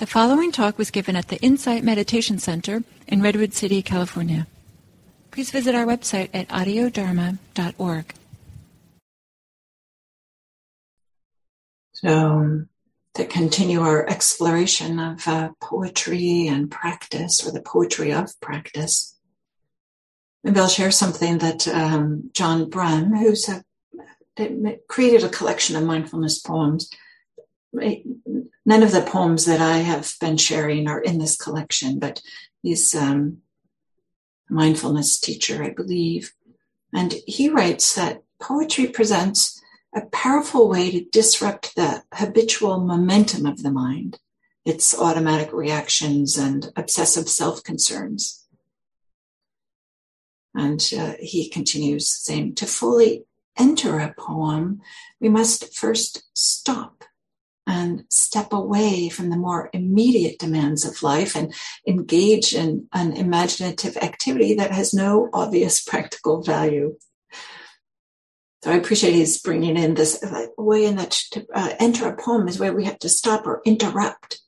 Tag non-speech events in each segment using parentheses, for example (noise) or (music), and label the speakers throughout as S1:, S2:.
S1: The following talk was given at the Insight Meditation Center in Redwood City, California. Please visit our website at audiodharma.org.
S2: So, to continue our exploration of uh, poetry and practice, or the poetry of practice, maybe I'll share something that um, John Brehm, who's a, created a collection of mindfulness poems, none of the poems that I have been sharing are in this collection, but he's um, a mindfulness teacher, I believe. And he writes that poetry presents a powerful way to disrupt the habitual momentum of the mind, its automatic reactions and obsessive self concerns. And uh, he continues saying, to fully enter a poem, we must first stop and step away from the more immediate demands of life and engage in an imaginative activity that has no obvious (laughs) practical value. So I appreciate he's bringing in this way in that to uh, enter a poem is where we have to stop or interrupt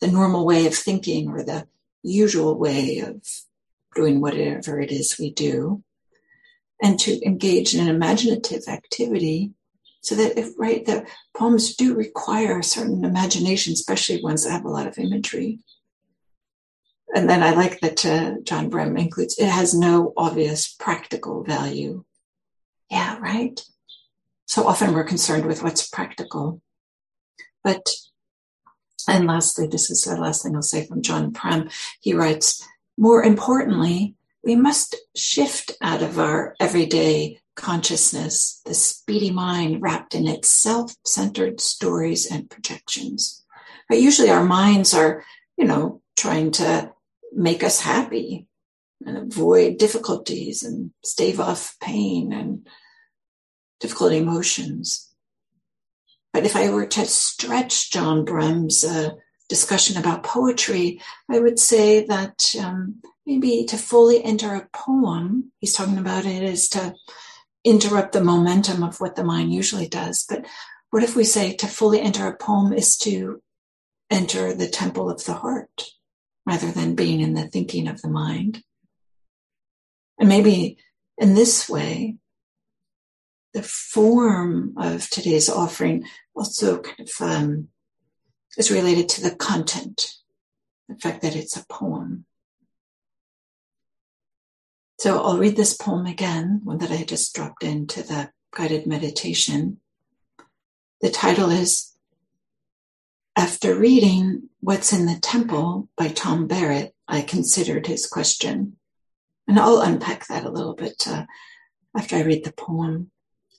S2: the normal way of thinking or the usual way of doing whatever it is we do. And to engage in an imaginative activity so that if, right, the poems do require a certain imagination, especially ones that have a lot of imagery. And then I like that uh, John Brehm includes, it has no obvious practical value. Yeah, right? So often we're concerned with what's practical. But, and lastly, this is the last thing I'll say from John Brehm. He writes, more importantly, we must shift out of our everyday consciousness, the speedy mind wrapped in its self centered stories and projections. But usually our minds are, you know, trying to make us happy and avoid difficulties and stave off pain and difficult emotions. But if I were to stretch John Brehm's uh, discussion about poetry, I would say that um, maybe to fully enter a poem, he's talking about it is to interrupt the momentum of what the mind usually does. But what if we say to fully enter a poem is to enter the temple of the heart rather than being in the thinking of the mind? And maybe in this way, the form of today's offering also kind of um, is related to the content, the fact that it's a poem. So I'll read this poem again, one that I just dropped into the guided meditation. The title is After reading What's in the Temple by Tom Barrett, I considered his question. And I'll unpack that a little bit uh, after I read the poem.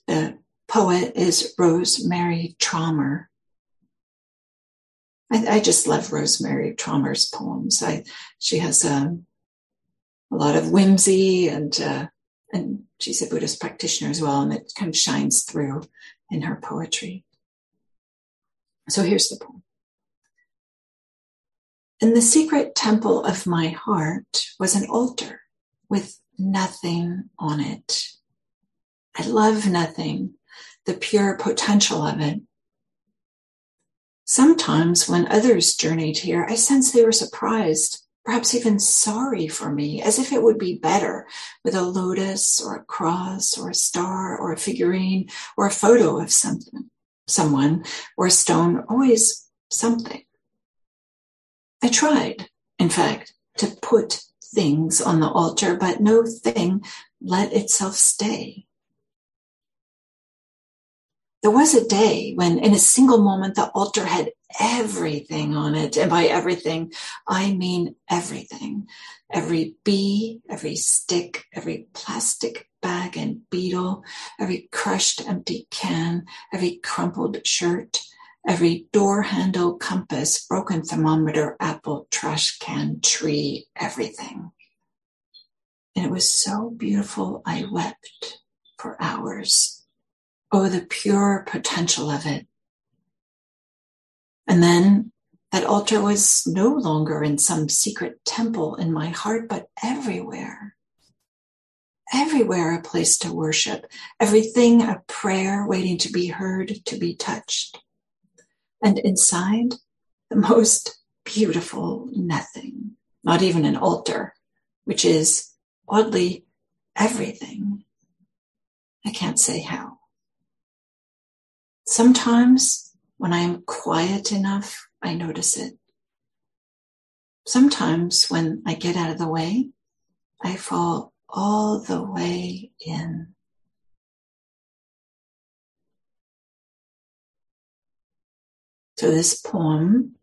S2: The poet is Rosemerry Trommer. I, I just love Rosemerry Trommer's poems. I, she has a a lot of whimsy and uh, and she's a Buddhist practitioner as well, and it kind of shines through in her poetry. So here's the poem. In the secret temple of my heart was an altar with nothing on it. I love nothing, the pure potential of it. Sometimes when others journeyed here, I sensed they were surprised perhaps even sorry for me, as if it would be better with a lotus or a cross or a star or a figurine or a photo of something, someone or a stone, always something. I tried, in fact, to put things on the altar, but no thing let itself stay. There was a day when, in a single moment, the altar had everything on it. And by everything, I mean everything. Every bee, every stick, every plastic bag and beetle, every crushed empty can, every crumpled shirt, every door handle, compass, broken thermometer, apple, trash can, tree, everything. And it was so beautiful, I wept for hours. Oh, the pure potential of it. And then that altar was no longer in some secret temple in my heart, but everywhere. Everywhere a place to worship, everything a prayer waiting to be heard, to be touched. And inside, the most beautiful nothing, not even an altar, which is oddly everything. I can't say how. Sometimes when I am quiet enough, I notice it. Sometimes when I get out of the way, I fall all the way in. So this poem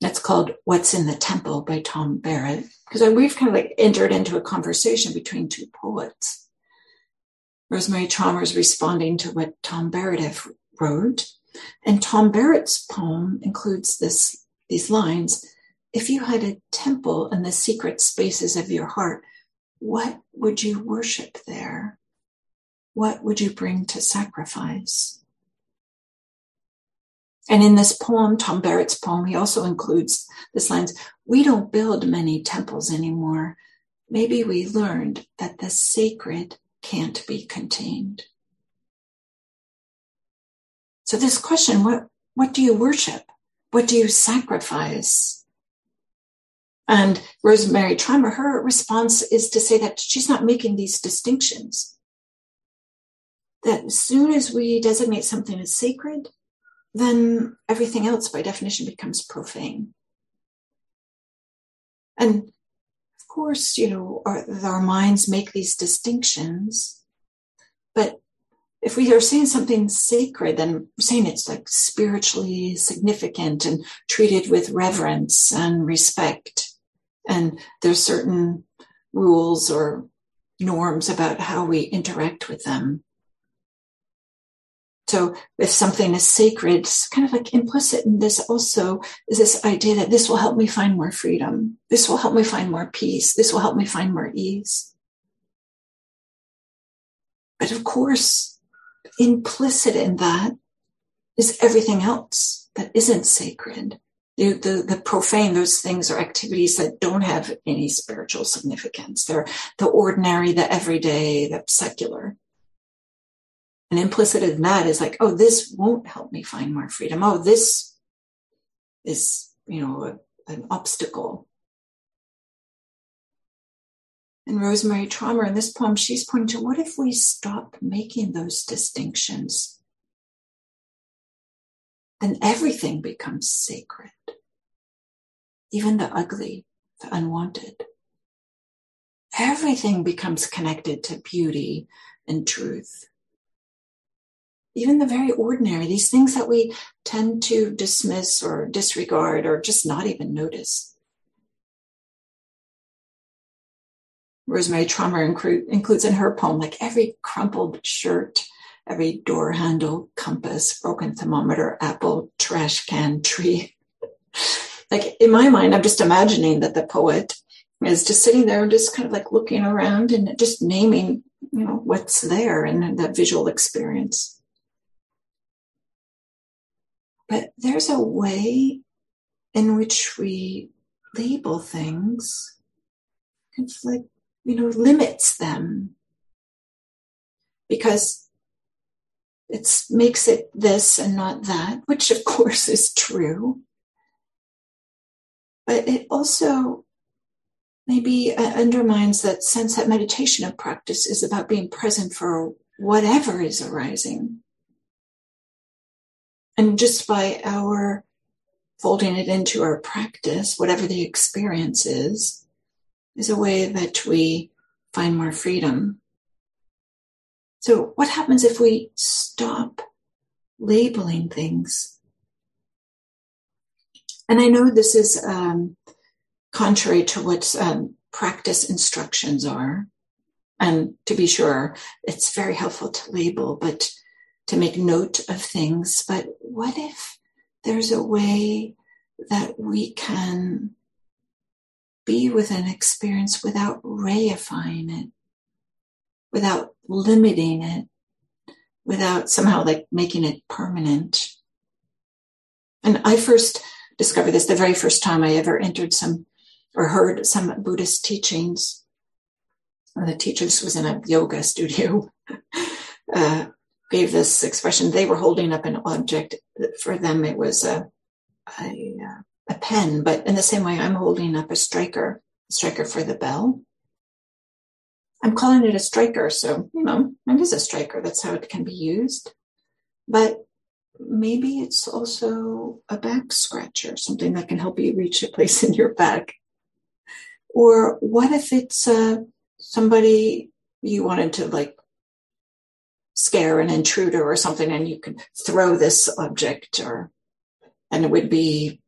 S2: that's called What's in the Temple by Tom Barrett, because we've kind of like entered into a conversation between two poets. Rosemerry Trommer's responding to what Tom Barrett wrote. And Tom Barrett's poem includes this, these lines. If you had a temple in the secret spaces of your heart, what would you worship there? What would you bring to sacrifice? And in this poem, Tom Barrett's poem, he also includes this lines We don't build many temples anymore. Maybe we learned that the sacred can't be contained. So, this question what, what do you worship? What do you sacrifice? And Rosemerry Trommer, her response is to say that she's not making these distinctions. That as soon as we designate something as sacred, then everything else by definition becomes profane. And of course, you know, our, our minds make these distinctions, but if we are saying something sacred, then saying it's like spiritually significant and treated with reverence and respect. And there's certain rules or norms about how we interact with them. So if something is sacred, it's kind of like implicit in this also is this idea that this will help me find more freedom. This will help me find more peace. This will help me find more ease. But of course, implicit in that is everything else that isn't sacred. The, the, the, profane, those things are activities that don't have any spiritual significance. They're the ordinary, the everyday, the secular. And implicit in that is like, oh, this won't help me find more freedom. Oh, this is, you know, a, an obstacle. And Rosemerry Trommer in this poem, she's pointing to what if we stop making those distinctions? Then everything becomes sacred, even the ugly, the unwanted. Everything becomes connected to beauty and truth even the very ordinary, these things that we tend to dismiss or disregard or just not even notice. Rosemerry Trommer includes in her poem like every crumpled shirt, every door handle, compass, broken thermometer, apple, trash can, tree. (laughs) like in my mind, I'm just imagining that the poet is just sitting there and just kind of like looking around and just naming, you know, what's there and that visual experience. But there's a way in which we label things, conflict, you know, limits them. Because it makes it this and not that, which of course is true. But it also maybe uh, undermines that sense that meditation and practice is about being present for whatever is arising. And just by our folding it into our practice, whatever the experience is, is a way that we find more freedom. So, what happens if we stop labeling things? And I know this is um, contrary to what um, practice instructions are. And to be sure, it's very helpful to label, but to make note of things, but what if there's a way that we can be with an experience without reifying it, without limiting it, without somehow like making it permanent? And I first discovered this the very first time I ever entered some or heard some Buddhist teachings. The teachers was in a yoga studio. (laughs) Uh, gave this expression. They were holding up an object. For them, it was a, a, a pen, but in the same way I'm holding up a striker, a striker for the bell. I'm calling it a striker, so you know, it is a striker. That's how it can be used. But maybe it's also a back scratcher, something that can help you reach a place in your back. Or what if it's uh, somebody you wanted to like scare an intruder or something and you could throw this object or and it would be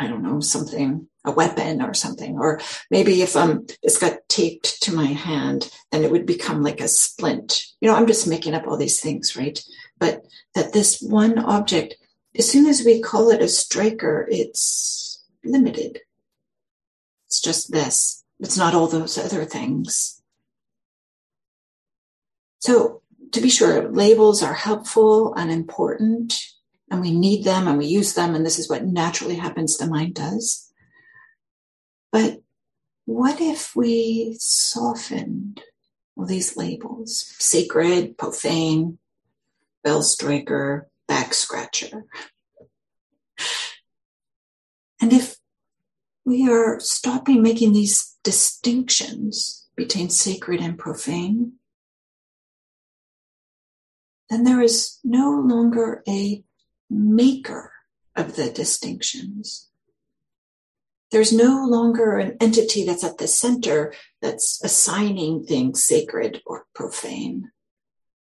S2: i don't know something a weapon or something. Or maybe if um this got taped to my hand then it would become like a splint. You know i'm just making up all these things right? But that this one object as soon as we call it a striker it's limited. It's just this. It's not all those other things. So to be sure, labels are helpful and important, and we need them and we use them, and this is what naturally happens, the mind does. But what if we softened all these labels? Sacred, profane, bell striker, back scratcher. And if we are stopping making these distinctions between sacred and profane, then there is no longer a maker of the distinctions. There's no longer an entity that's at the center that's assigning things sacred or profane.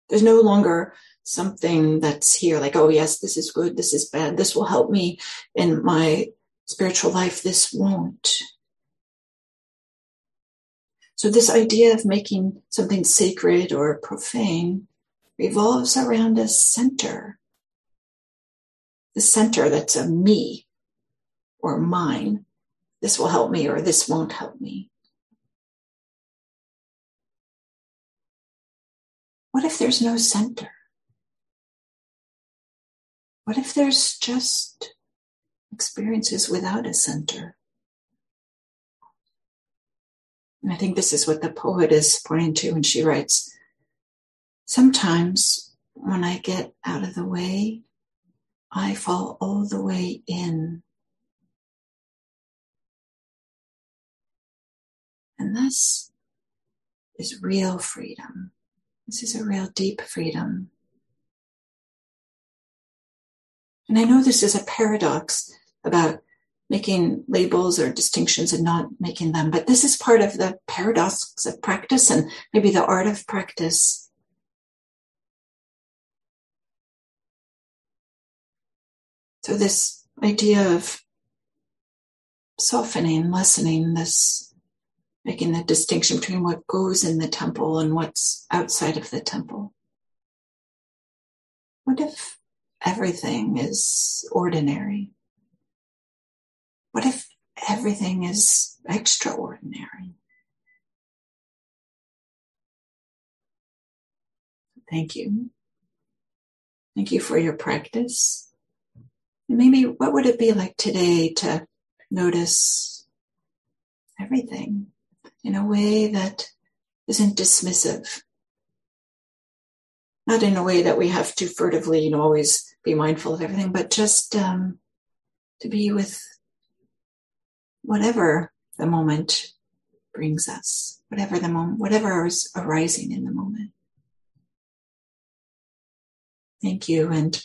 S2: There's no longer something that's here like, oh, yes, this is good, this is bad, this will help me in my spiritual life, this won't. So, this idea of making something sacred or profane revolves around a center. The center that's a me or mine. This will help me or this won't help me. What if there's no center? What if there's just experiences without a center? And I think this is what the poet is pointing to when she writes Sometimes when I get out of the way, I fall all the way in. And this is real freedom. This is a real deep freedom. And I know this is a paradox about making labels or distinctions and not making them, but this is part of the paradox of practice and maybe the art of practice So, this idea of softening, lessening this, making the distinction between what goes in the temple and what's outside of the temple. What if everything is ordinary? What if everything is extraordinary? Thank you. Thank you for your practice maybe what would it be like today to notice everything in a way that isn't dismissive? Not in a way that we have to furtively, you know, always be mindful of everything, but just um, to be with whatever the moment brings us, whatever the moment, whatever is arising in the moment. Thank you, and